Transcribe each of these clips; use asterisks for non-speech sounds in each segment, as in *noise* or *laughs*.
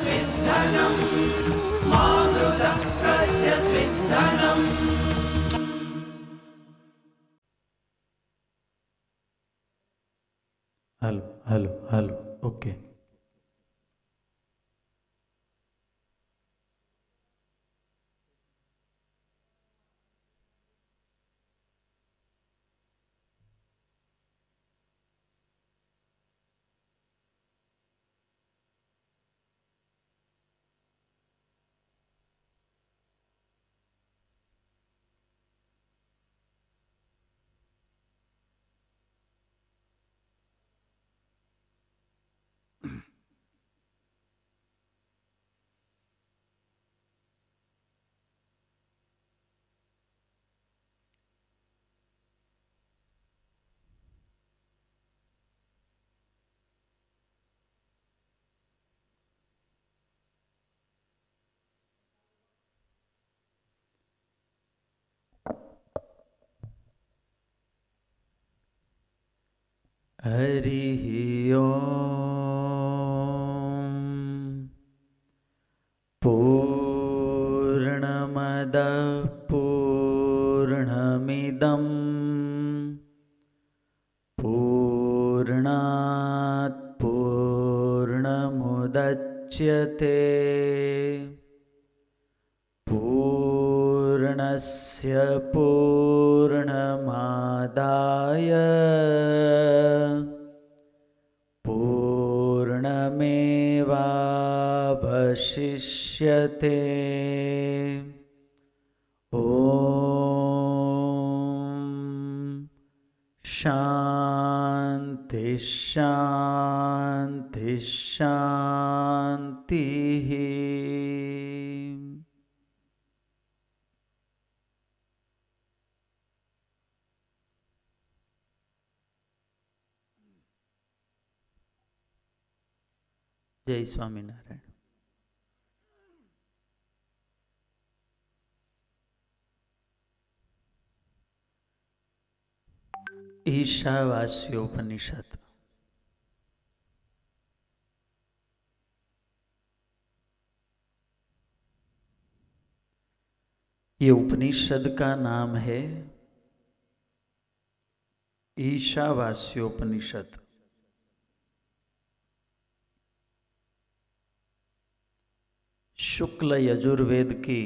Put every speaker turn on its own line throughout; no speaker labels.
सिद्धनम् आदुलक्त्रस्य सिद्धनम् हरिः ॐ पूर्णमदः पूर्णमिदं पूर्णात् पूर्णमुदच्यते पूर्णस्य पूर्णमादाय पूर्णमेवावशिष्यते ॐ शान्ति शान्ति शान्तिः। जय स्वामीनारायण। ईशावास्योपनिषद। ये उपनिषद का नाम है ईशावास्योपनिषद। शुक्ल यजुर्वेद की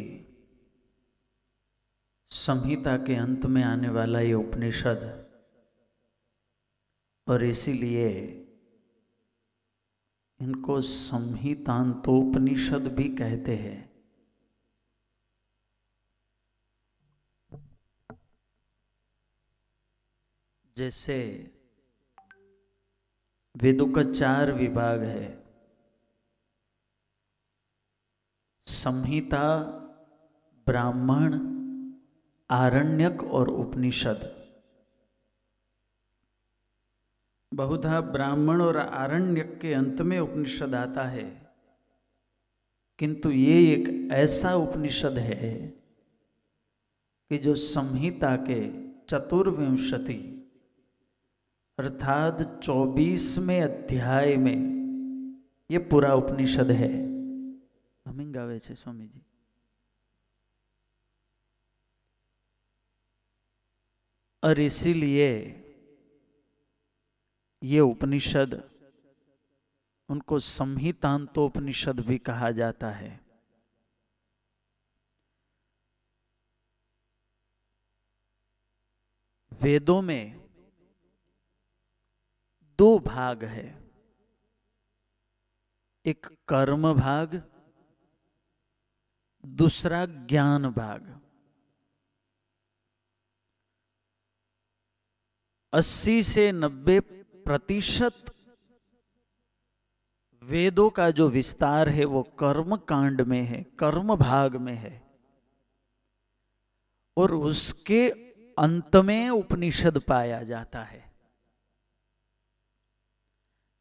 संहिता के अंत में आने वाला ये उपनिषद और इसीलिए इनको संहितांतोपनिषद भी कहते हैं। जैसे वेदों का चार विभाग है। संहिता, ब्राह्मण, आरण्यक और उपनिषद। बहुधा ब्राह्मण और आरण्यक के अंत में उपनिषद आता है। किंतु ये एक ऐसा उपनिषद है कि जो संहिता के चतुर्विंशति अर्थात चौबीसवें अध्याय में ये पूरा उपनिषद है। हमें गावे छे स्वामी जी और इसीलिए ये उपनिषद, उनको संहितांतोपनिषद भी कहा जाता है। वेदों में दो भाग है। एक कर्म भाग, दूसरा ज्ञान भाग। अस्सी से नब्बे प्रतिशत वेदों का जो विस्तार है, वो कर्म कांड में है, कर्म भाग में है। और उसके अंत में उपनिषद पाया जाता है।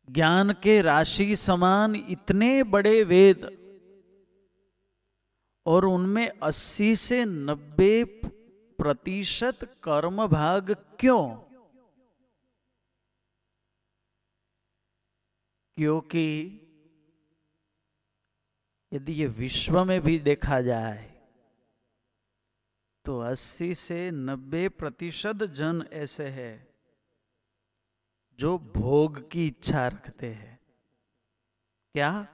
ज्ञान के राशि समान इतने बड़े वेद और उनमें 80 से 90 प्रतिशत कर्म भाग क्यों? क्योंकि यदि ये विश्व में भी देखा जाए तो 80 से 90 प्रतिशत जन ऐसे हैं जो भोग की इच्छा रखते हैं। क्या?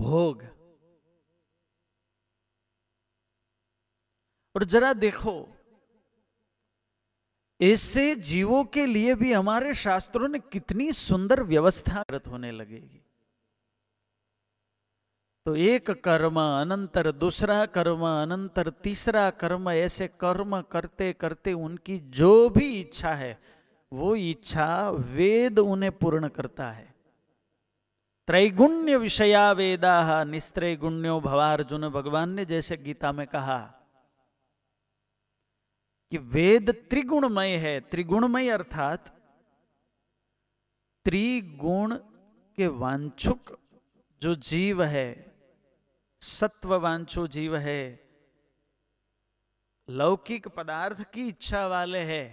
भोग। और जरा देखो ऐसे जीवों के लिए भी हमारे शास्त्रों ने कितनी सुंदर व्यवस्था होने लगेगी। तो एक कर्म, अनंतर दूसरा कर्म, अनंतर तीसरा कर्म, ऐसे कर्म करते करते उनकी जो भी इच्छा है, वो इच्छा वेद उन्हें पूर्ण करता है। त्रैगुण्य विषया वेदा, निस्त्रैगुण्यो भवार्जुन, भगवान ने जैसे गीता में कहा कि वेद त्रिगुणमय है। त्रिगुणमय अर्थात त्रिगुण के वांछुक जो जीव है सत्व वांछो जीव है, लौकिक पदार्थ की इच्छा वाले है।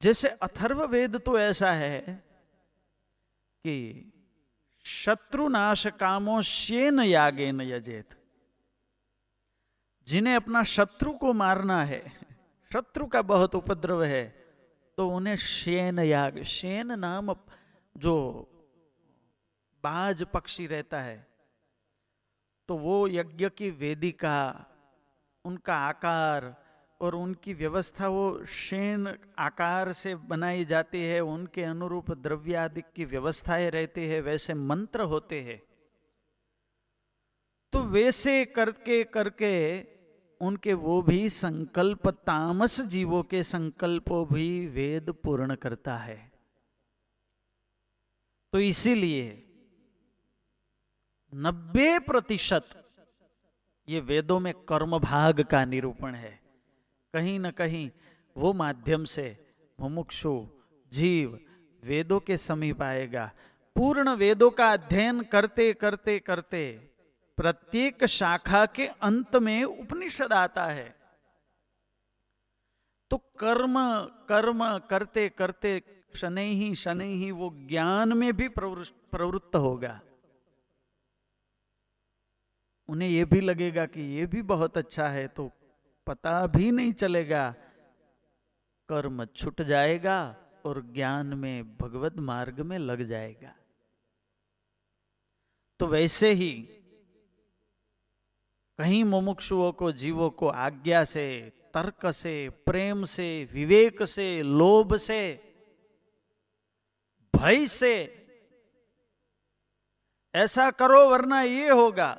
जैसे अथर्व वेद तो ऐसा है कि शत्रुनाश कामो शेन यागे न यजेत। जिन्हें अपना शत्रु को मारना है, शत्रु का बहुत उपद्रव है तो उन्हें शेन याग, शेन नाम जो बाज पक्षी रहता है तो वो यज्ञ की वेदिका, उनका आकार और उनकी व्यवस्था वो शेन आकार से बनाई जाती है, उनके अनुरूप द्रव्य आदि की व्यवस्थाएँ रहती है, वैसे मंत्र होते हैं। तो वैसे करके करके उनके वो भी संकल्प तामस जीवों के संकल्पों भी वेद पूर्ण करता है। तो इसीलिए नब्बे प्रतिशत ये वेदों में कर्म भाग का निरूपण है। कहीं ना कहीं वो माध्यम से मुमुक्षु, जीव वेदों के समीप आएगा। पूर्ण वेदों का अध्ययन करते करते करते प्रत्येक शाखा के अंत में उपनिषद आता है। तो कर्म कर्म करते करते शनि ही शनि ही वो ज्ञान में भी प्रवृत्त होगा। उन्हें यह भी लगेगा कि यह भी बहुत अच्छा है तो पता भी नहीं चलेगा। कर्म छुट जाएगा और ज्ञान में, भगवत मार्ग में लग जाएगा। तो वैसे ही कहीं मुमुक्षुओं को, जीवों को आज्ञा से, तर्क से, प्रेम से, विवेक से, लोभ से, भय से, ऐसा करो वरना ये होगा।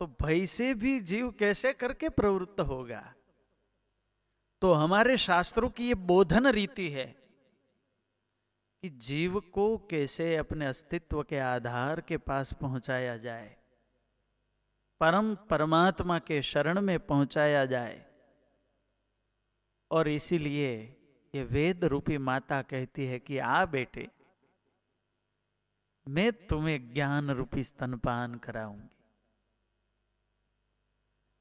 तो भय से भी जीव कैसे करके प्रवृत्त होगा? तो हमारे शास्त्रों की ये बोधन रीति है कि जीव को कैसे अपने अस्तित्व के आधार के पास पहुँचाया जाए। परम परमात्मा के शरण में पहुँचाया जाए। और इसीलिए ये वेद रूपी माता कहती है कि, आ बेटे, मैं तुम्हें ज्ञान रूपी स्तनपान कराऊँगी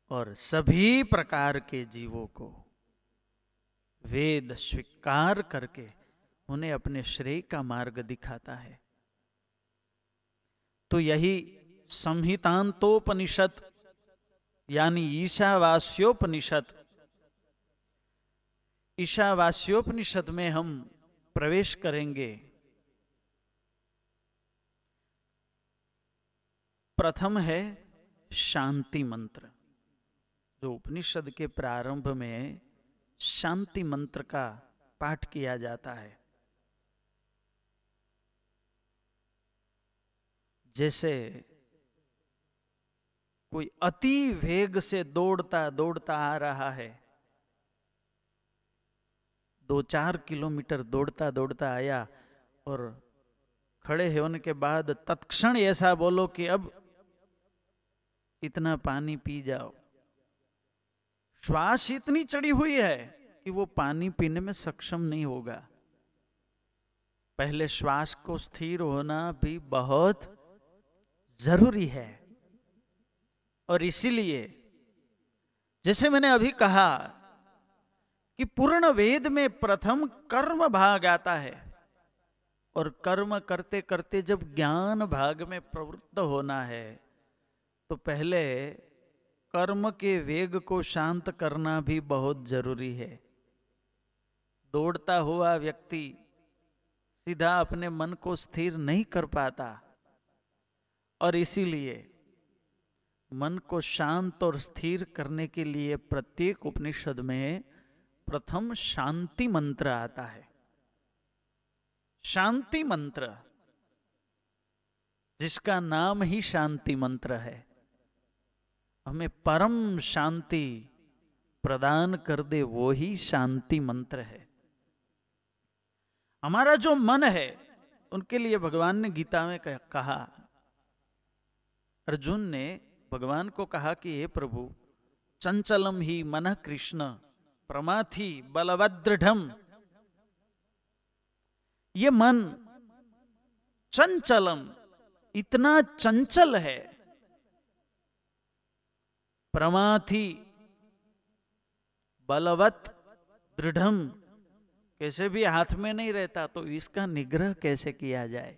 और सभी प्रकार के जीवों को वेद स्वीकार करके उन्हें अपने श्रेय का मार्ग दिखाता है। तो यही संहितांतोपनिषद यानी ईशावास्योपनिषद ईशावास्योपनिषद में हम प्रवेश करेंगे। प्रथम है शांति मंत्र। जो उपनिषद के प्रारंभ में शांति मंत्र का पाठ किया जाता है। जैसे कोई अति वेग से दौड़ता दौड़ता आ रहा है। दो चार किलोमीटर दौड़ता दौड़ता आया और खड़े होने के बाद तत्क्षण ऐसा बोलो कि अब इतना पानी पी जाओ। श्वास इतनी चढ़ी हुई है कि वो पानी पीने में सक्षम नहीं होगा। पहले श्वास को स्थिर होना भी बहुत ज़रूरी है। और इसीलिए जैसे मैंने अभी कहा कि पूर्ण वेद में प्रथम कर्म भाग आता है और कर्म करते करते जब ज्ञान भाग में प्रवृत्त होना है तो पहले कर्म के वेग को शांत करना भी बहुत ज़रूरी है। दौड़ता हुआ व्यक्ति सीधा अपने मन को स्थिर नहीं कर पाता और इसीलिए मन को शांत और स्थिर करने के लिए प्रत्येक उपनिषद में प्रथम शांति मंत्र आता है। शांति मंत्र, जिसका नाम ही शांति मंत्र है। हमें परम शांति प्रदान कर दे, वो ही शांति मंत्र है। हमारा जो मन है, उनके लिए भगवान ने गीता में कहा, अर्जुन ने भगवान को कहा कि हे प्रभु, चंचलम ही मन कृष्ण, प्रमाथी बलवदृढ़ ये मन चंचलम, इतना चंचल है। प्रमाथी बलवत दृढ़ कैसे भी हाथ में नहीं रहता तो इसका निग्रह कैसे किया जाए?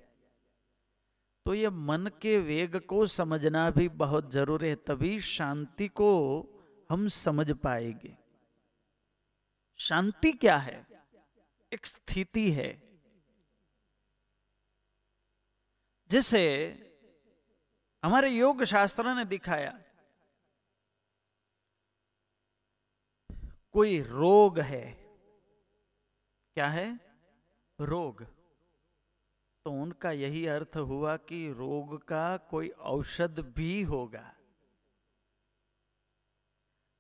तो ये मन के वेग को समझना भी बहुत ज़रूरी है, तभी शांति को हम समझ पाएँगे। शांति क्या है? एक स्थिति है, जिसे हमारे योग शास्त्र ने दिखाया। कोई रोग है? क्या है? रोग। तो उनका यही अर्थ हुआ कि रोग का कोई औषध भी होगा।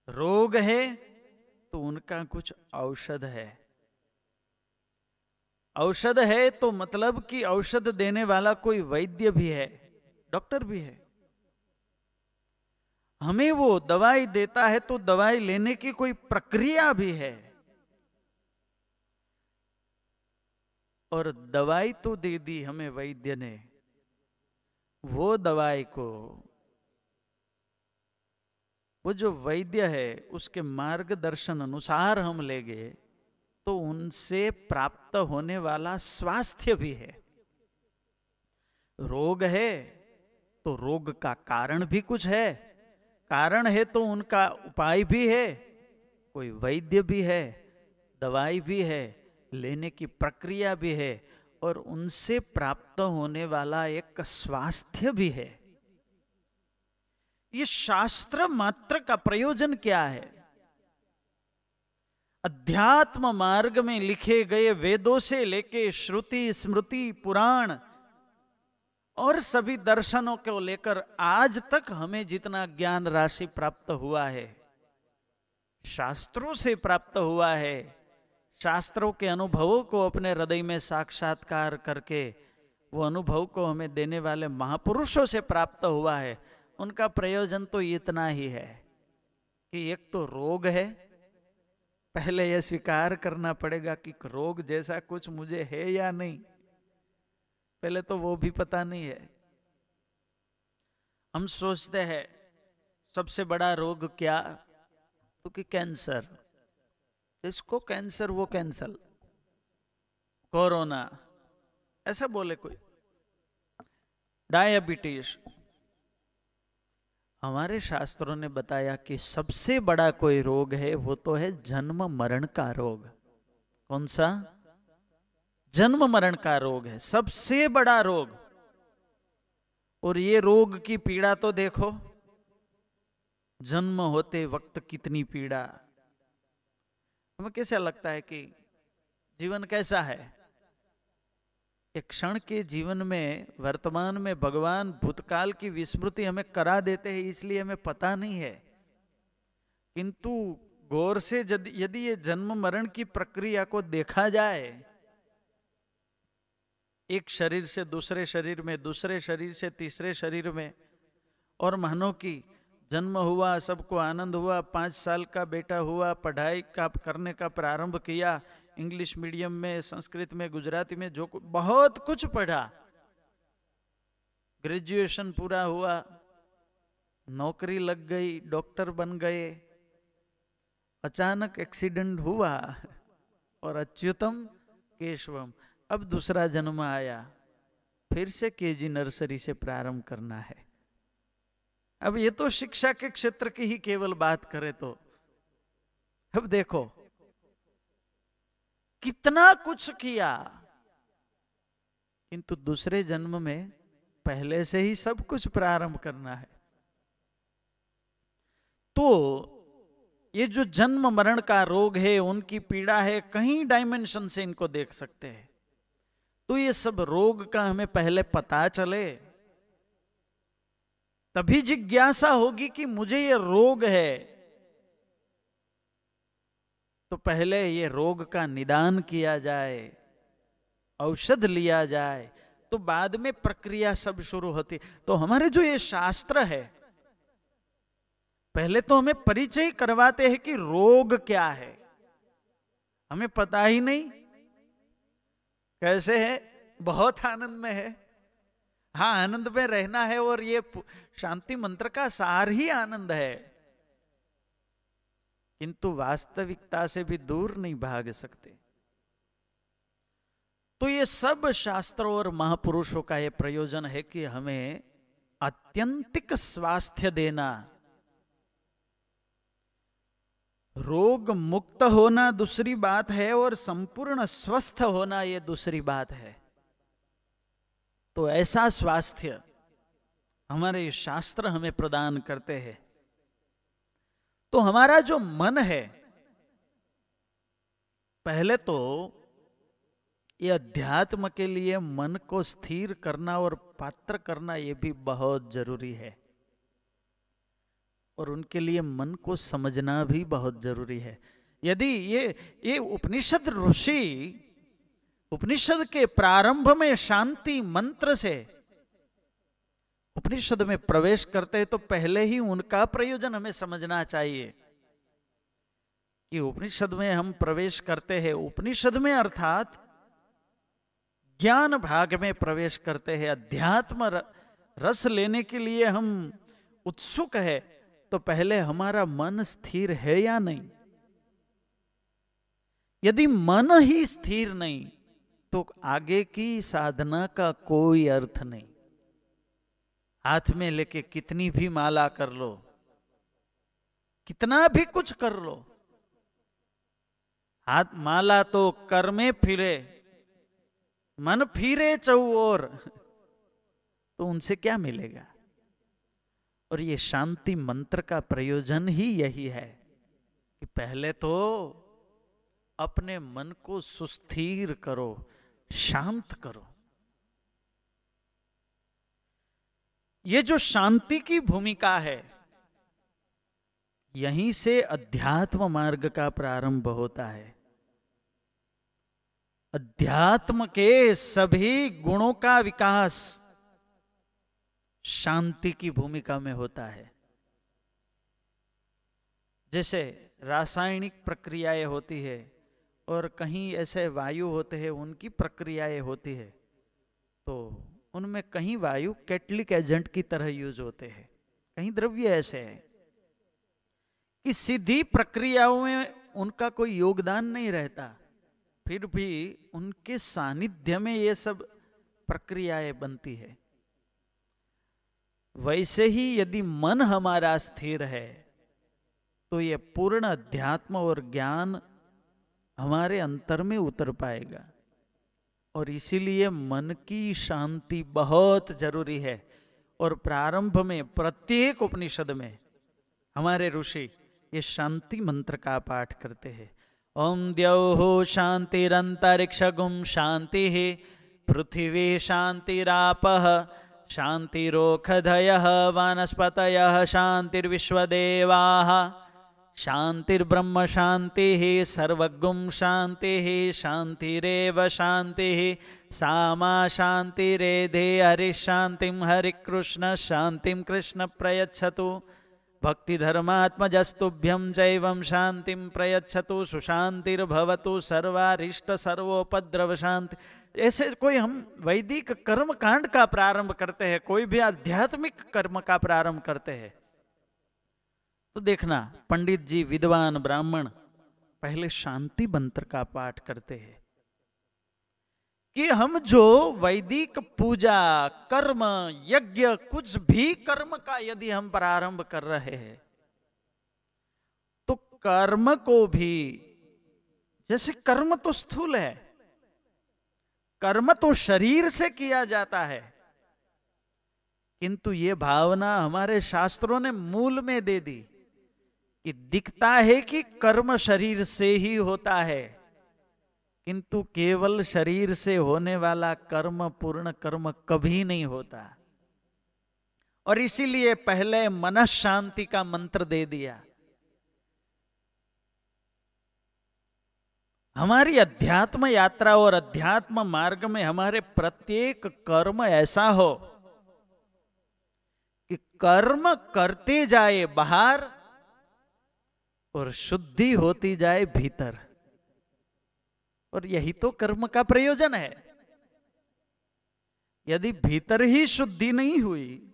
रोग है तो उनका कुछ औषध है। औषध है तो मतलब कि औषध देने वाला कोई वैद्य भी है, डॉक्टर भी है। हमें वो दवाई देता है तो दवाई लेने की कोई प्रक्रिया भी है। और दवाई तो दे दी हमें वैद्य ने। वो दवाई को, वो जो वैद्य है, उसके मार्गदर्शन अनुसार हम ले गए तो उनसे प्राप्त होने वाला स्वास्थ्य भी है। रोग है तो रोग का कारण भी कुछ है। कारण है तो उनका उपाय भी है। कोई वैद्य भी है, दवाई भी है लेने की प्रक्रिया भी है और उनसे प्राप्त होने वाला एक स्वास्थ्य भी है। ये शास्त्र मात्र का प्रयोजन क्या है? अध्यात्म मार्ग में लिखे गए वेदों से लेके श्रुति, स्मृति, पुराण और सभी दर्शनों को लेकर आज तक हमें जितना ज्ञान राशि प्राप्त हुआ है, शास्त्रों से प्राप्त हुआ है शास्त्रों के अनुभवों को अपने हृदय में साक्षात्कार करके, वो अनुभव को हमें देने वाले महापुरुषों से प्राप्त हुआ है। उनका प्रयोजन तो इतना ही है कि एक तो रोग है। पहले यह स्वीकार करना पड़ेगा कि रोग जैसा कुछ मुझे है या नहीं। पहले तो वो भी पता नहीं है। हम सोचते हैं, सबसे बड़ा रोग क्या? तो कैंसर। इसको कैंसर, वो कैंसर कोरोना। ऐसा बोले कोई। डायबिटीज़। हमारे शास्त्रों ने बताया कि सबसे बड़ा कोई रोग है, वो तो है जन्म मरण का रोग। कौन सा? जन्म मरण का रोग है, सबसे बड़ा रोग। और ये रोग की पीड़ा तो देखो। जन्म होते वक्त कितनी पीड़ा। हमें कैसा लगता है कि जीवन कैसा है? एक क्षण के जीवन में, वर्तमान में भगवान भूतकाल की विस्मृति हमें करा देते हैं, इसलिए हमें पता नहीं है। किंतु गौर से यदि ये जन्म मरण की प्रक्रिया को देखा जाए, एक शरीर से दूसरे शरीर में, दूसरे शरीर से तीसरे शरीर में, और मानो की जन्म हुआ, सबको आनंद हुआ, पाँच साल का बेटा हुआ, पढ़ाई का, करने का प्रारंभ किया, इंग्लिश मीडियम में, संस्कृत में, गुजराती में, जो बहुत कुछ पढ़ा। ग्रेजुएशन पूरा हुआ, नौकरी लग गई, डॉक्टर बन गए, अचानक एक्सीडेंट हुआ, और अच्युतम केशवम, अब दूसरा जन्म आया, फिर से केजी नर्सरी से प्रारंभ करना है। अब ये तो शिक्षा के क्षेत्र की ही केवल बात करे तो। अब देखो, कितना कुछ किया, किंतु दूसरे जन्म में पहले से ही सब कुछ प्रारंभ करना है। तो ये जो जन्म मरण का रोग है, उनकी पीड़ा है, कहीं डायमेंशन से इनको देख सकते हैं। तो ये सब रोग का हमें पहले पता चले। तभी जिज्ञासा होगी कि मुझे ये रोग है। तो पहले ये रोग का निदान किया जाए, औषध लिया जाए तो बाद में प्रक्रिया सब शुरू होती। तो हमारे जो ये शास्त्र है, पहले तो हमें परिचय करवाते हैं कि रोग क्या है। हमें पता ही नहीं, कैसे है, बहुत आनंद में है। हाँ आनंद में रहना है और ये शांति मंत्र का सार ही आनंद है। किंतु वास्तविकता से भी दूर नहीं भाग सकते। तो ये सब शास्त्रों और महापुरुषों का ये प्रयोजन है कि हमें अत्यंतिक स्वास्थ्य देना, रोग मुक्त होना दूसरी बात है और संपूर्ण स्वस्थ होना यह दूसरी बात है। तो ऐसा स्वास्थ्य हमारे शास्त्र हमें प्रदान करते हैं। तो हमारा जो मन है, पहले तो ये अध्यात्म के लिए मन को स्थिर करना और पात्र करना यह भी बहुत ज़रूरी है। और उनके लिए मन को समझना भी बहुत ज़रूरी है। यदि ये ये उपनिषद ऋषि उपनिषद के प्रारंभ में शांति मंत्र से उपनिषद में प्रवेश करते हैं तो पहले ही उनका प्रयोजन हमें समझना चाहिए कि उपनिषद में हम प्रवेश करते हैं। उपनिषद में अर्थात ज्ञान भाग में प्रवेश करते हैं। अध्यात्म रस लेने के लिए हम उत्सुक है तो पहले हमारा मन स्थिर है या नहीं? यदि मन ही स्थिर नहीं तो आगे की साधना का कोई अर्थ नहीं। हाथ में लेके कितनी भी माला कर लो, कितना भी कुछ कर लो, हाथ माला तो कर में फिरे, मन फिरे चौ और तो उनसे क्या मिलेगा? और ये शांति मंत्र का प्रयोजन ही यही है कि पहले तो अपने मन को सुस्थिर करो शांत करो। ये जो शांति की भूमिका है, यहीं से अध्यात्म मार्ग का प्रारंभ होता है। अध्यात्म के सभी गुणों का विकास शांति की भूमिका में होता है। जैसे रासायनिक प्रक्रियाएँ होती है और कहीं ऐसे वायु होते हैं, उनकी प्रक्रियाएँ होती है। तो उनमें कहीं वायु कैटलिक एजेंट की तरह यूज़ होते हैं। कहीं द्रव्य ऐसे है कि सीधी प्रक्रियाओं में उनका कोई योगदान नहीं रहता, फिर भी उनके सानिध्य में ये सब प्रक्रियाएँ बनती है। वैसे ही यदि मन हमारा स्थिर है तो ये पूर्ण अध्यात्म और ज्ञान हमारे अंतर में उतर पाएगा। और इसीलिए मन की शांति बहुत ज़रूरी है। और प्रारंभ में, प्रत्येक उपनिषद में हमारे ऋषि ये शांति मंत्र का पाठ करते हैं। ओम द्यौ शांतिरंतरिक्ष गुम शांति, पृथ्वी शांतिराप शान्तिरोखधयः वनस्पतयः शान्तिर्विश्वदेवाः शान्तिर्ब्रह्म शान्तिः सर्वगुं शान्तिः शान्तिरेव शान्तिः सामा शान्तिरेधे हरिशान्तिं हरिकृष्ण शान्तिं कृष्ण प्रयच्छतु। भक्तिधर्मात्मजस्तुभ्यं जैवं शान्तिं प्रयच्छतु सुशान्तिर्भवतु सर्वारिष्ट सर्वोपद्रव शांति। ऐसे कोई हम वैदिक कर्म कांड का प्रारंभ करते हैं, कोई भी आध्यात्मिक कर्म का प्रारंभ करते हैं। तो देखना, पंडित जी, विद्वान, ब्राह्मण, पहले शांति मंत्र का पाठ करते हैं। कि हम जो वैदिक पूजा, कर्म, यज्ञ, कुछ भी कर्म का यदि हम प्रारंभ कर रहे हैं तो कर्म को भी, जैसे कर्म तो स्थूल है, कर्म तो शरीर से किया जाता है, किंतु ये भावना हमारे शास्त्रों ने मूल में दे दी। कि दिखता है कि कर्म शरीर से ही होता है, किंतु केवल शरीर से होने वाला कर्म, पूर्ण कर्म कभी नहीं होता। और इसीलिए पहले मन शांति का मंत्र दे दिया। हमारी अध्यात्म यात्रा और अध्यात्म मार्ग में हमारे प्रत्येक कर्म ऐसा हो कि कर्म करते जाए बाहर और शुद्धि होती जाए भीतर। और यही तो कर्म का प्रयोजन है। यदि भीतर ही शुद्धि नहीं हुई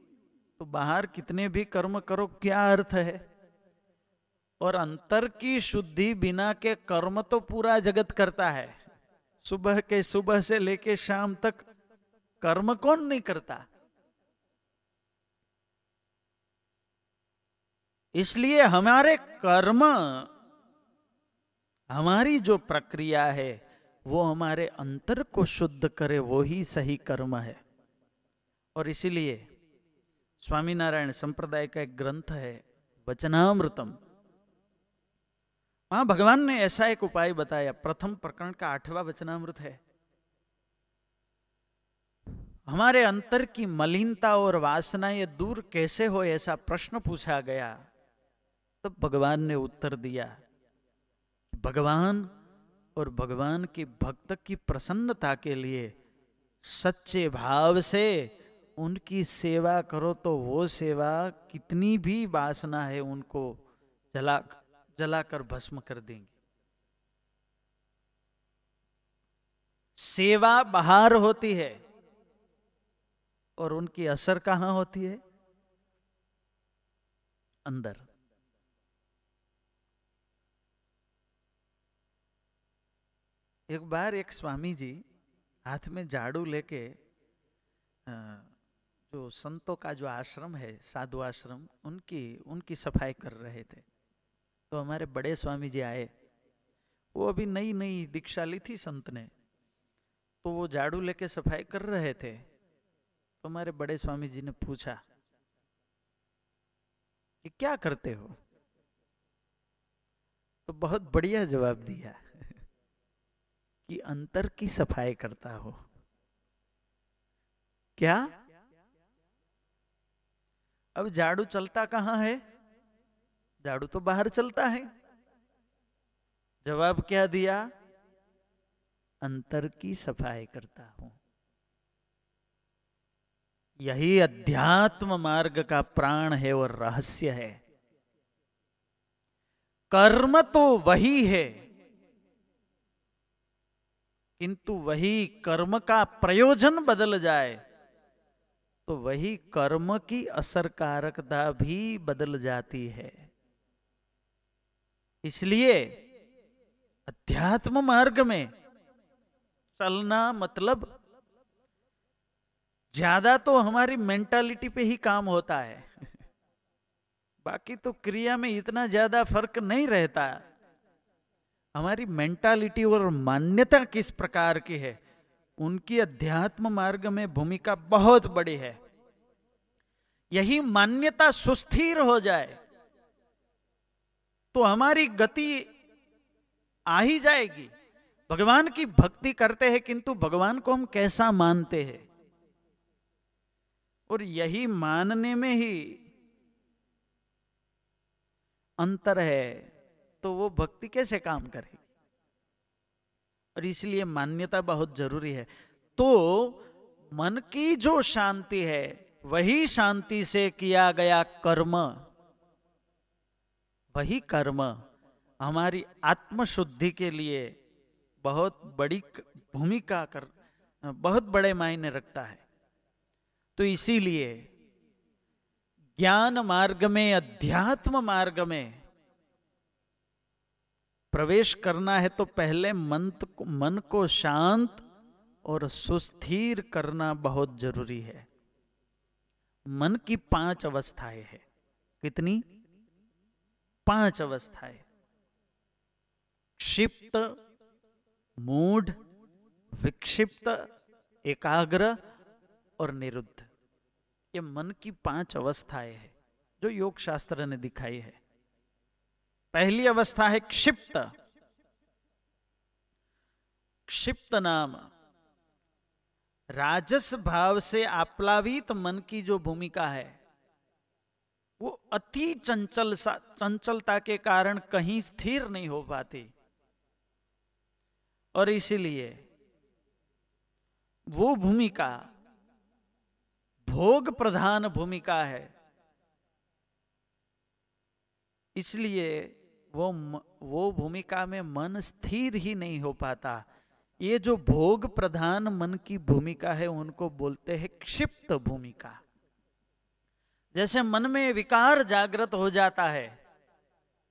तो बाहर कितने भी कर्म करो, क्या अर्थ है? और अंतर की शुद्धि बिना के कर्म तो पूरा जगत करता है। सुबह के सुबह से लेके शाम तक कर्म कौन नहीं करता? इसलिए हमारे कर्म, हमारी जो प्रक्रिया है, वो हमारे अंतर को शुद्ध करे, वो ही सही कर्म है। और इसीलिए स्वामीनारायण संप्रदाय का एक ग्रंथ है, वचनामृतम। वहाँ भगवान ने ऐसा एक उपाय बताया, प्रथम प्रकरण का आठवां वचनामृत है। हमारे अंतर की मलिनता और वासना ये दूर कैसे हो, ऐसा प्रश्न पूछा गया। तब भगवान ने उत्तर दिया, भगवान और भगवान के भक्त की प्रसन्नता के लिए सच्चे भाव से उनकी सेवा करो तो वो सेवा कितनी भी वासना है उनको जला, जलाकर भस्म कर देंगे। सेवा बाहर होती है और उनकी असर कहाँ होती है? अंदर। एक बार एक स्वामी जी हाथ में झाड़ू लेके जो संतों का जो आश्रम है, साधु आश्रम, उनकी उनकी सफ़ाई कर रहे थे। तो हमारे बड़े स्वामी जी आए। वो अभी नई नई दीक्षा ली थी संत ने। तो वो झाड़ू लेके सफ़ाई कर रहे थे। तो हमारे बड़े स्वामी जी ने पूछा कि क्या करते हो? तो बहुत बढ़िया जवाब दिया। कि अंतर की सफ़ाई करता हो। क्या? अब झाड़ू चलता कहाँ है? झाड़ू तो बाहर चलता है। जवाब क्या दिया? अंतर की सफ़ाई करता हूँ। यही अध्यात्म मार्ग का प्राण है और रहस्य है। कर्म तो वही है। किंतु वही कर्म का प्रयोजन बदल जाए तो वही कर्म की असरकारकता भी बदल जाती है। इसलिए अध्यात्म मार्ग में चलना मतलब ज़्यादा तो हमारी मेंटालिटी पे ही काम होता है। *laughs* बाकी तो क्रिया में इतना ज़्यादा फ़र्क नहीं रहता। हमारी मेंटालिटी और मान्यता किस प्रकार की है? उनकी अध्यात्म मार्ग में भूमिका बहुत बड़ी है। यही मान्यता सुस्थिर हो जाए तो हमारी गति आ ही जाएगी। भगवान की भक्ति करते हैं, किंतु भगवान को हम कैसा मानते हैं? और यही मानने में ही अंतर है। तो वो भक्ति कैसे काम करे? और इसलिए मान्यता बहुत ज़रूरी है। तो मन की जो शांति है, वही शांति से किया गया कर्म। वही कर्म हमारी आत्मशुद्धि के लिए बहुत बड़ी भूमिका कर, बहुत बड़े मायने रखता है। तो इसीलिए ज्ञान मार्ग में, अध्यात्म मार्ग में प्रवेश करना है तो पहले मन मन को शांत और सुस्थिर करना बहुत ज़रूरी है। मन की पाँच अवस्थाएँ है। कितनी? पाँच अवस्थाएँ। क्षिप्त, मूढ़, विक्षिप्त, एकाग्र और निरुद्ध। ये मन की पाँच अवस्थाएँ हैं, जो योग शास्त्र ने दिखाई है। पहली अवस्था है क्षिप्त। क्षिप्त नाम। राजस भाव से आप्लावित मन की जो भूमिका है, वो अति चंचल चंचलता के कारण कहीं स्थिर नहीं हो पाती। और इसीलिए वो भूमिका, भोग प्रधान भूमिका है। इसलिए वो वो भूमिका में मन स्थिर ही नहीं हो पाता। ये जो भोग प्रधान मन की भूमिका है, उनको बोलते हैं क्षिप्त भूमिका। जैसे मन में विकार जागृत हो जाता है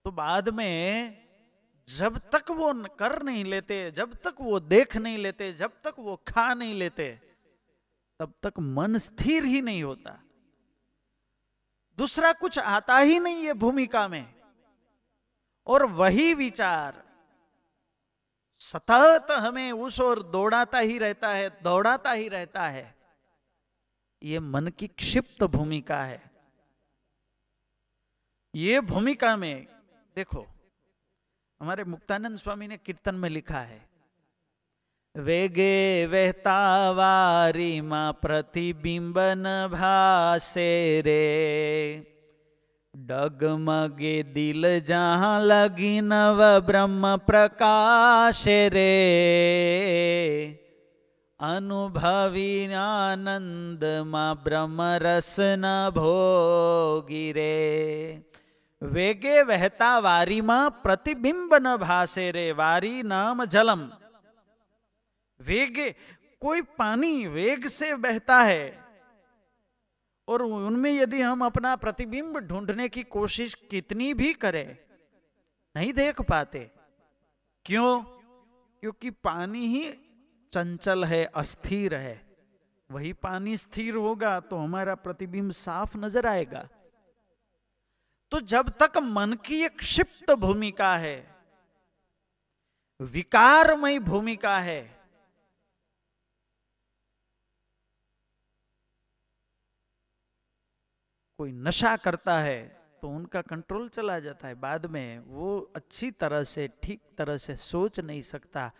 तो बाद में जब तक वो कर नहीं लेते, जब तक वो देख नहीं लेते, जब तक वो खा नहीं लेते, तब तक मन स्थिर ही नहीं होता। दूसरा कुछ आता ही नहीं है भूमिका में। और वही विचार। सतत हमें उस ओर दौड़ाता ही रहता है, दौड़ाता ही रहता है। ये मन की क्षिप्त भूमिका है। ये भूमिका में, देखो, हमारे मुक्तानंद स्वामी ने कीर्तन में लिखा है, वेगे वहता वारी माँ प्रतिबिंबन भासे रे। डगमगे दिल जहाँ लगी नव ब्रह्म प्रकाश रे। अनुभवी आनंद माँ ब्रह्म रस न भोगी रे। वेगे वहता वारी माँ प्रतिबिंब न भासे रे, वारी नाम जलम। वेगे, कोई पानी वेग से बहता है और उनमें यदि हम अपना प्रतिबिंब ढूँढने की कोशिश कितनी भी करें, नहीं देख पाते। क्यों? क्योंकि पानी ही चंचल है, अस्थिर है। वही पानी स्थिर होगा तो हमारा प्रतिबिंब साफ़ नज़र आएगा। तो जब तक मन की एक क्षिप्त भूमिका है, विकारमय भूमिका है कोई नशा करता है तो उनका कंट्रोल चला जाता है। बाद में वो अच्छी तरह से, ठीक तरह से सोच नहीं सकता।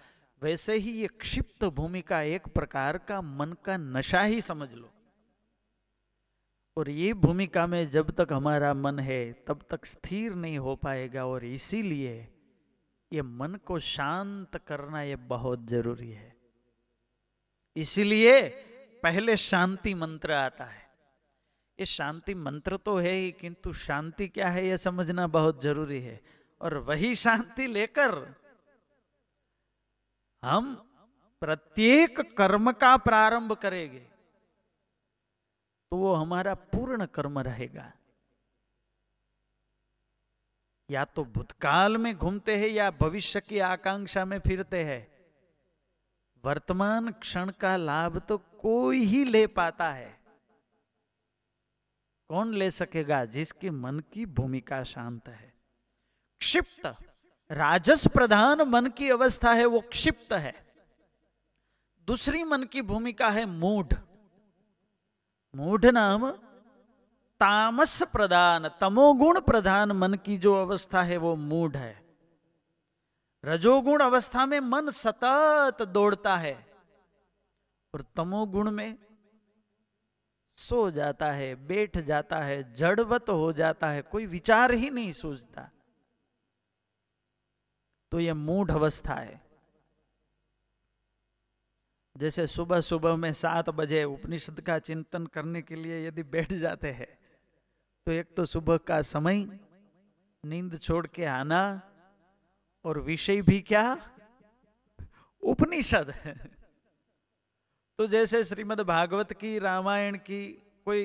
वैसे ही ये क्षिप्त भूमिका एक प्रकार का मन का नशा ही समझ लो। और ये भूमिका में जब तक हमारा मन है, तब तक स्थिर नहीं हो पाएगा। और इसीलिए ये मन को शांत करना ये बहुत ज़रूरी है। इसीलिए पहले शांति मंत्र आता है। ये शांति मंत्र तो है ही, किंतु शांति क्या है यह समझना बहुत ज़रूरी है। और वही शांति लेकर हम प्रत्येक कर्म का प्रारंभ करेंगे तो वो हमारा पूर्ण कर्म रहेगा। या तो भूतकाल में घूमते हैं, या भविष्य की आकांक्षा में फिरते हैं। वर्तमान क्षण का लाभ तो कोई ही ले पाता है। कौन ले सकेगा जिसके मन की भूमिका शांत है? क्षिप्त। राजस प्रधान मन की अवस्था है, वो क्षिप्त है। दूसरी मन की भूमिका है मूढ़। मूढ़ नाम तामस प्रधान, तमोगुण प्रधान मन की जो अवस्था है, वो मूढ़ है। रजोगुण अवस्था में मन सतत दौड़ता है। और तमोगुण में सो जाता है, बैठ जाता है, जड़वत हो जाता है, कोई विचार ही नहीं सूझता तो यह मूढ़ अवस्था है। जैसे सुबह सुबह में सात बजे उपनिषद का चिंतन करने के लिए यदि बैठ जाते हैं तो एक तो सुबह का समय, नींद छोड़ के आना, और विषय भी क्या? उपनिषद। है तो जैसे श्रीमद् भागवत की, रामायण की, कोई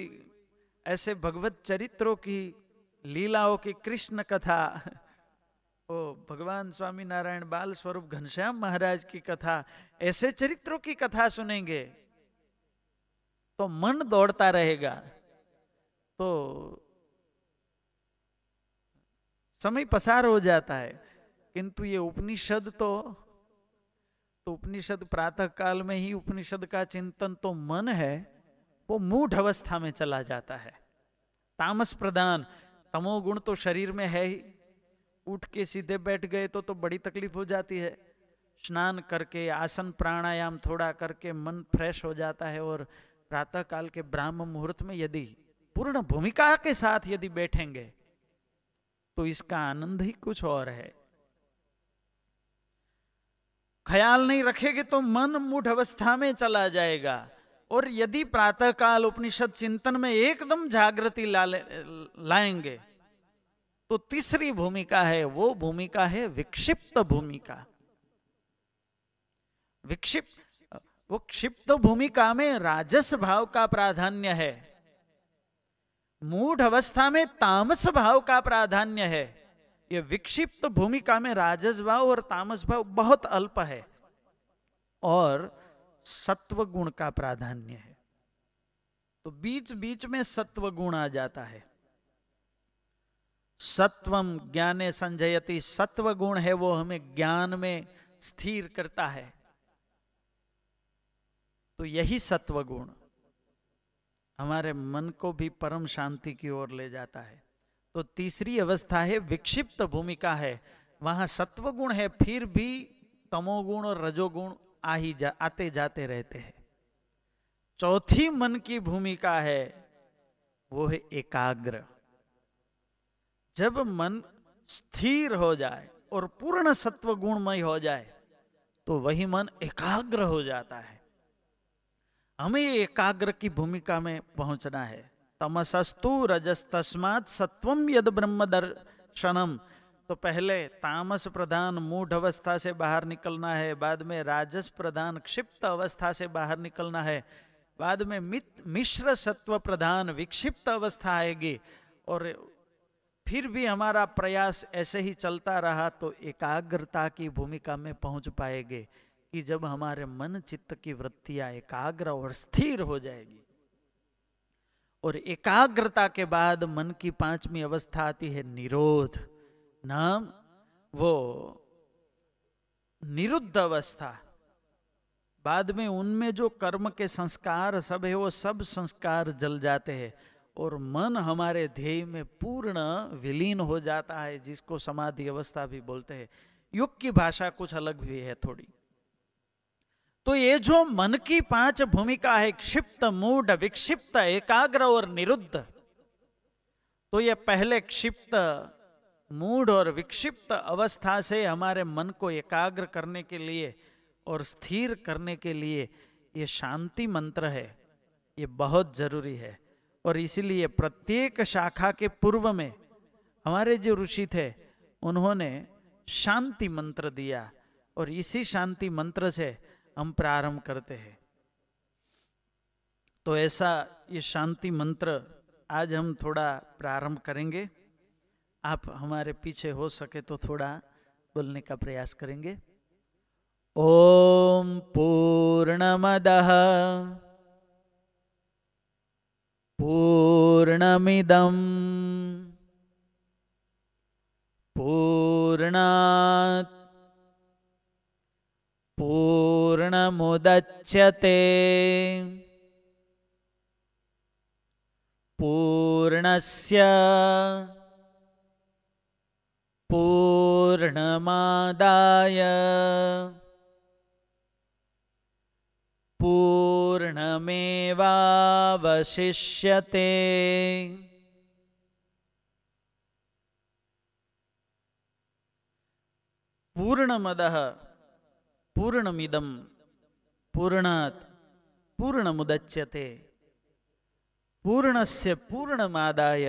ऐसे भगवत चरित्रों की, लीलाओं की कृष्ण कथा, ओ भगवान स्वामी नारायण बाल स्वरूप घनश्याम महाराज की कथा, ऐसे चरित्रों की कथा सुनेंगे तो मन दौड़ता रहेगा। तो समय पसार हो जाता है, किंतु ये उपनिषद तो तो उपनिषद प्रातः काल में ही उपनिषद का चिंतन तो मन है, वो मूढ़ अवस्था में चला जाता है। तामस प्रदान तमोगुण तो शरीर में है ही। उठ के सीधे बैठ गए तो तो बड़ी तकलीफ़ हो जाती है। स्नान करके, आसन प्राणायाम थोड़ा करके मन फ्रेश हो जाता है और प्रातः काल के ब्राह्म मुहूर्त में यदि पूर्ण भूमिका के साथ यदि बैठेंगे तो इसका आनंद ही कुछ और है। ख्याल नहीं रखेंगे तो मन मूढ़ अवस्था में चला जाएगा। और यदि प्रातः काल उपनिषद चिंतन में एकदम जागृति ला लाएँगे तो तीसरी भूमिका है, वो भूमिका है विक्षिप्त भूमिका। विक्षिप्त, वो क्षिप्त भूमिका में राजस भाव का प्राधान्य है। मूढ़ अवस्था में तामस भाव का प्राधान्य है। ये विक्षिप्त भूमिका में राजस भाव और तामस भाव बहुत अल्प है और सत्व गुण का प्राधान्य है। तो बीच बीच में सत्व गुण आ जाता है। सत्वम ज्ञाने संजयति सत्व गुण है वो हमें ज्ञान में स्थिर करता है। तो यही सत्व गुण हमारे मन को भी परम शांति की ओर ले जाता है। तो तीसरी अवस्था है विक्षिप्त भूमिका है। वहाँ सत्व गुण है फिर भी तमोगुण और रजोगुण आ ही जा, आते जाते रहते हैं। चौथी मन की भूमिका है वो है एकाग्र। जब मन स्थिर हो जाए और पूर्ण सत्व गुणमय हो जाए तो वही मन एकाग्र हो जाता है। हमें एकाग्र की भूमिका में पहुँचना है। तमसस्तु रजस तस्मात सत्वम यद ब्रह्म दर्शनम तो पहले तामस प्रधान मूढ़ अवस्था से बाहर निकलना है, बाद में राजस प्रधान क्षिप्त अवस्था से बाहर निकलना है, बाद में मित, मिश्र सत्व प्रधान विक्षिप्त अवस्था आएगी, और फिर भी हमारा प्रयास ऐसे ही चलता रहा तो एकाग्रता की भूमिका में पहुँच पाएँगे कि जब हमारे मन चित्त की वृत्तियाँ एकाग्र और स्थिर हो जाएगी। और एकाग्रता के बाद मन की पांचवी अवस्था आती है निरोध, नाम वो निरुद्ध अवस्था। बाद में उनमें जो कर्म के संस्कार सब है, वो सब संस्कार जल जाते हैं और मन हमारे ध्येय में पूर्ण विलीन हो जाता है, जिसको समाधि अवस्था भी बोलते हैं। युग की भाषा कुछ अलग भी है थोड़ी। तो ये जो मन की पाँच भूमिका है, क्षिप्त मूड विक्षिप्त, एकाग्र और निरुद्ध तो ये पहले क्षिप्त मूड और विक्षिप्त अवस्था से हमारे मन को एकाग्र करने के लिए और स्थिर करने के लिए ये शांति मंत्र है, ये बहुत ज़रूरी है। और इसीलिए प्रत्येक शाखा के पूर्व में हमारे जो ऋषि थे, उन्होंने शांति मंत्र दिया और इसी शांति मंत्र से हम प्रारंभ करते हैं। तो ऐसा ये शांति मंत्र आज हम थोड़ा प्रारंभ करेंगे। आप हमारे पीछे हो सके तो थोड़ा बोलने का प्रयास करेंगे। ओम पूर्णमद। पूर्णमिदम पूर्णात्। पूर्णमुदच्यते। पूर्णस्य पूर्णमादाय। पूर्णमेवावशिष्यते। पूर्णमदः पूर्णमिदम पूर्णात पूर्ण मुदच्यते पूर्णस्य पूर्णमादाय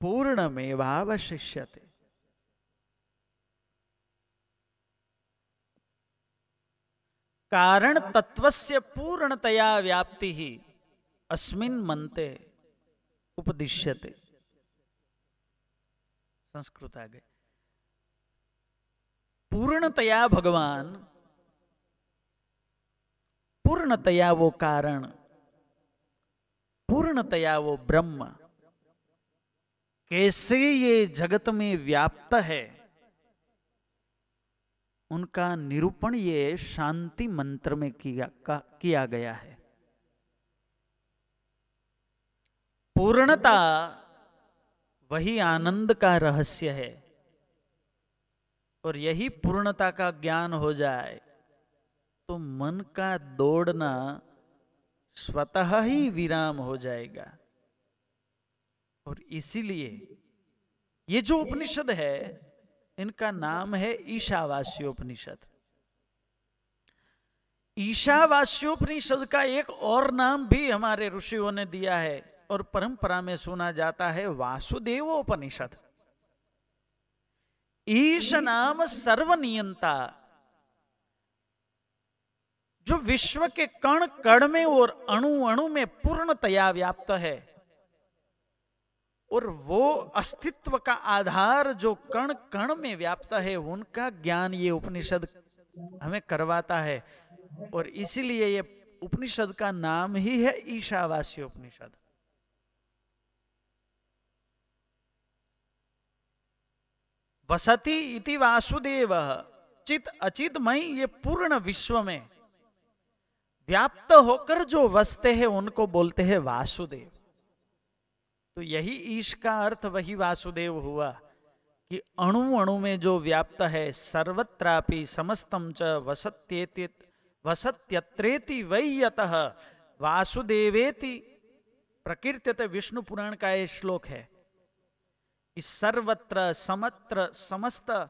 पूर्णमेवावशिष्यते। कारण तत्वस्य पूर्णतया व्याप्ति ही अस्मिन मनते उपदिश्यते। संस्कृत आ गए पूर्णतया भगवान पूर्णतया वो कारण पूर्णतया वो ब्रह्म कैसे ये जगत में व्याप्त है उनका निरूपण ये शांति मंत्र में किया का, किया गया है। पूर्णता वही आनंद का रहस्य है। और यही पूर्णता का ज्ञान हो जाए तो मन का दौड़ना स्वतः ही विराम हो जाएगा। और इसीलिए ये जो उपनिषद है, इनका नाम है ईशावास्योपनिषद। ईशावास्योपनिषद का एक और नाम भी हमारे ऋषियों ने दिया है और परंपरा में सुना जाता है वासुदेवोपनिषद। ईश नाम सर्वनियंता। जो विश्व के कण कण में और अणु अणु में पूर्णतया व्याप्त है, और वो अस्तित्व का आधार जो कण कण में व्याप्त है, उनका ज्ञान ये उपनिषद हमें करवाता है। और इसीलिए ये उपनिषद का नाम ही है ईशावासी उपनिषद। वसती इति वासुदेव। चित अचितमय ये पूर्ण विश्व में व्याप्त होकर जो वसते हैं, उनको बोलते हैं वासुदेव। तो यही ईश का अर्थ, वही वासुदेव हुआ कि अणु अणु में जो व्याप्त है, सर्वत्रापि समस्तम च वसत्येति, वसत्यत्रेति वैयत। वासुदेवेति प्रकृत्यत विष्णु पुराण का ये श्लोक है। कि सर्वत्र, समत्र, समस्त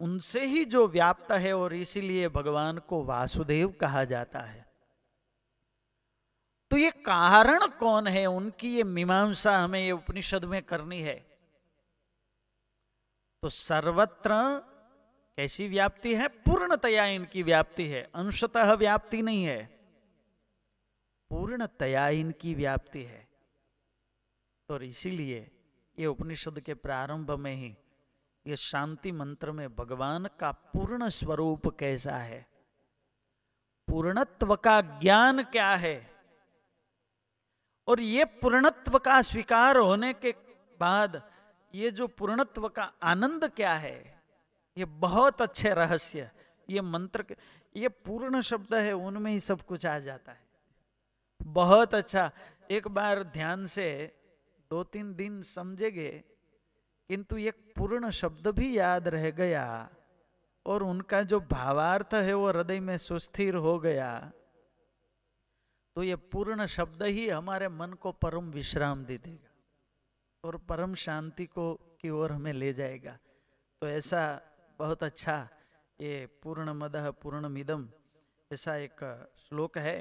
उनसे ही जो व्याप्त है और इसीलिए भगवान को वासुदेव कहा जाता है। तो ये कारण कौन है? उनकी ये मीमांसा हमें ये उपनिषद में करनी है। तो सर्वत्र कैसी व्याप्ति है? पूर्णतया इनकी व्याप्ति है। अंशतः व्याप्ति नहीं है। पूर्णतया इनकी व्याप्ति है। तो इसीलिए ये उपनिषद के प्रारंभ में ही ये शांति मंत्र में भगवान का पूर्ण स्वरूप कैसा है? पूर्णत्व का ज्ञान क्या है? और ये पूर्णत्व का स्वीकार होने के बाद ये जो पूर्णत्व का आनंद क्या है? ये बहुत अच्छे रहस्य। ये मंत्र के, ये पूर्ण शब्द है, उनमें ही सब कुछ आ जाता है। बहुत अच्छा। एक बार ध्यान से दो तीन दिन समझेंगे, किंतु एक पूर्ण शब्द भी याद रह गया और उनका जो भावार्थ है वो हृदय में सुस्थिर हो गया। तो ये पूर्ण शब्द ही हमारे मन को परम विश्राम दे देगा और परम शांति को की ओर हमें ले जाएगा। तो ऐसा बहुत अच्छा ये पूर्ण मदह पूर्ण मिदम ऐसा एक श्लोक है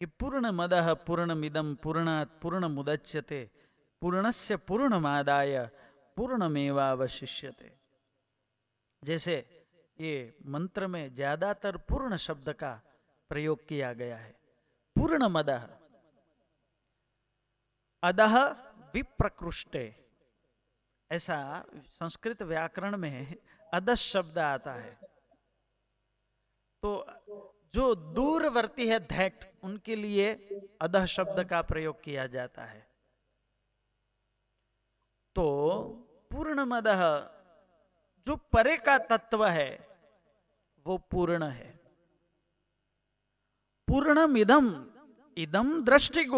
कि पूर्ण मदह पूर्ण मिदम पूर्णात पूर्ण मुदच्यते पूर्णस्य पूर्णमादाय पूर्णमेवावशिष्यते। जैसे ये मंत्र में ज़्यादातर पूर्ण शब्द का प्रयोग किया गया है। पूर्ण मद अदह विप्रकृष्टे। ऐसा संस्कृत व्याकरण में अदस शब्द आता है। तो जो दूरवर्ती है धैट उनके लिए अदह शब्द का प्रयोग किया जाता है। तो पूर्ण मद जो परे का तत्व है वो पूर्ण है। पूर्णमिदम इदम दृष्टि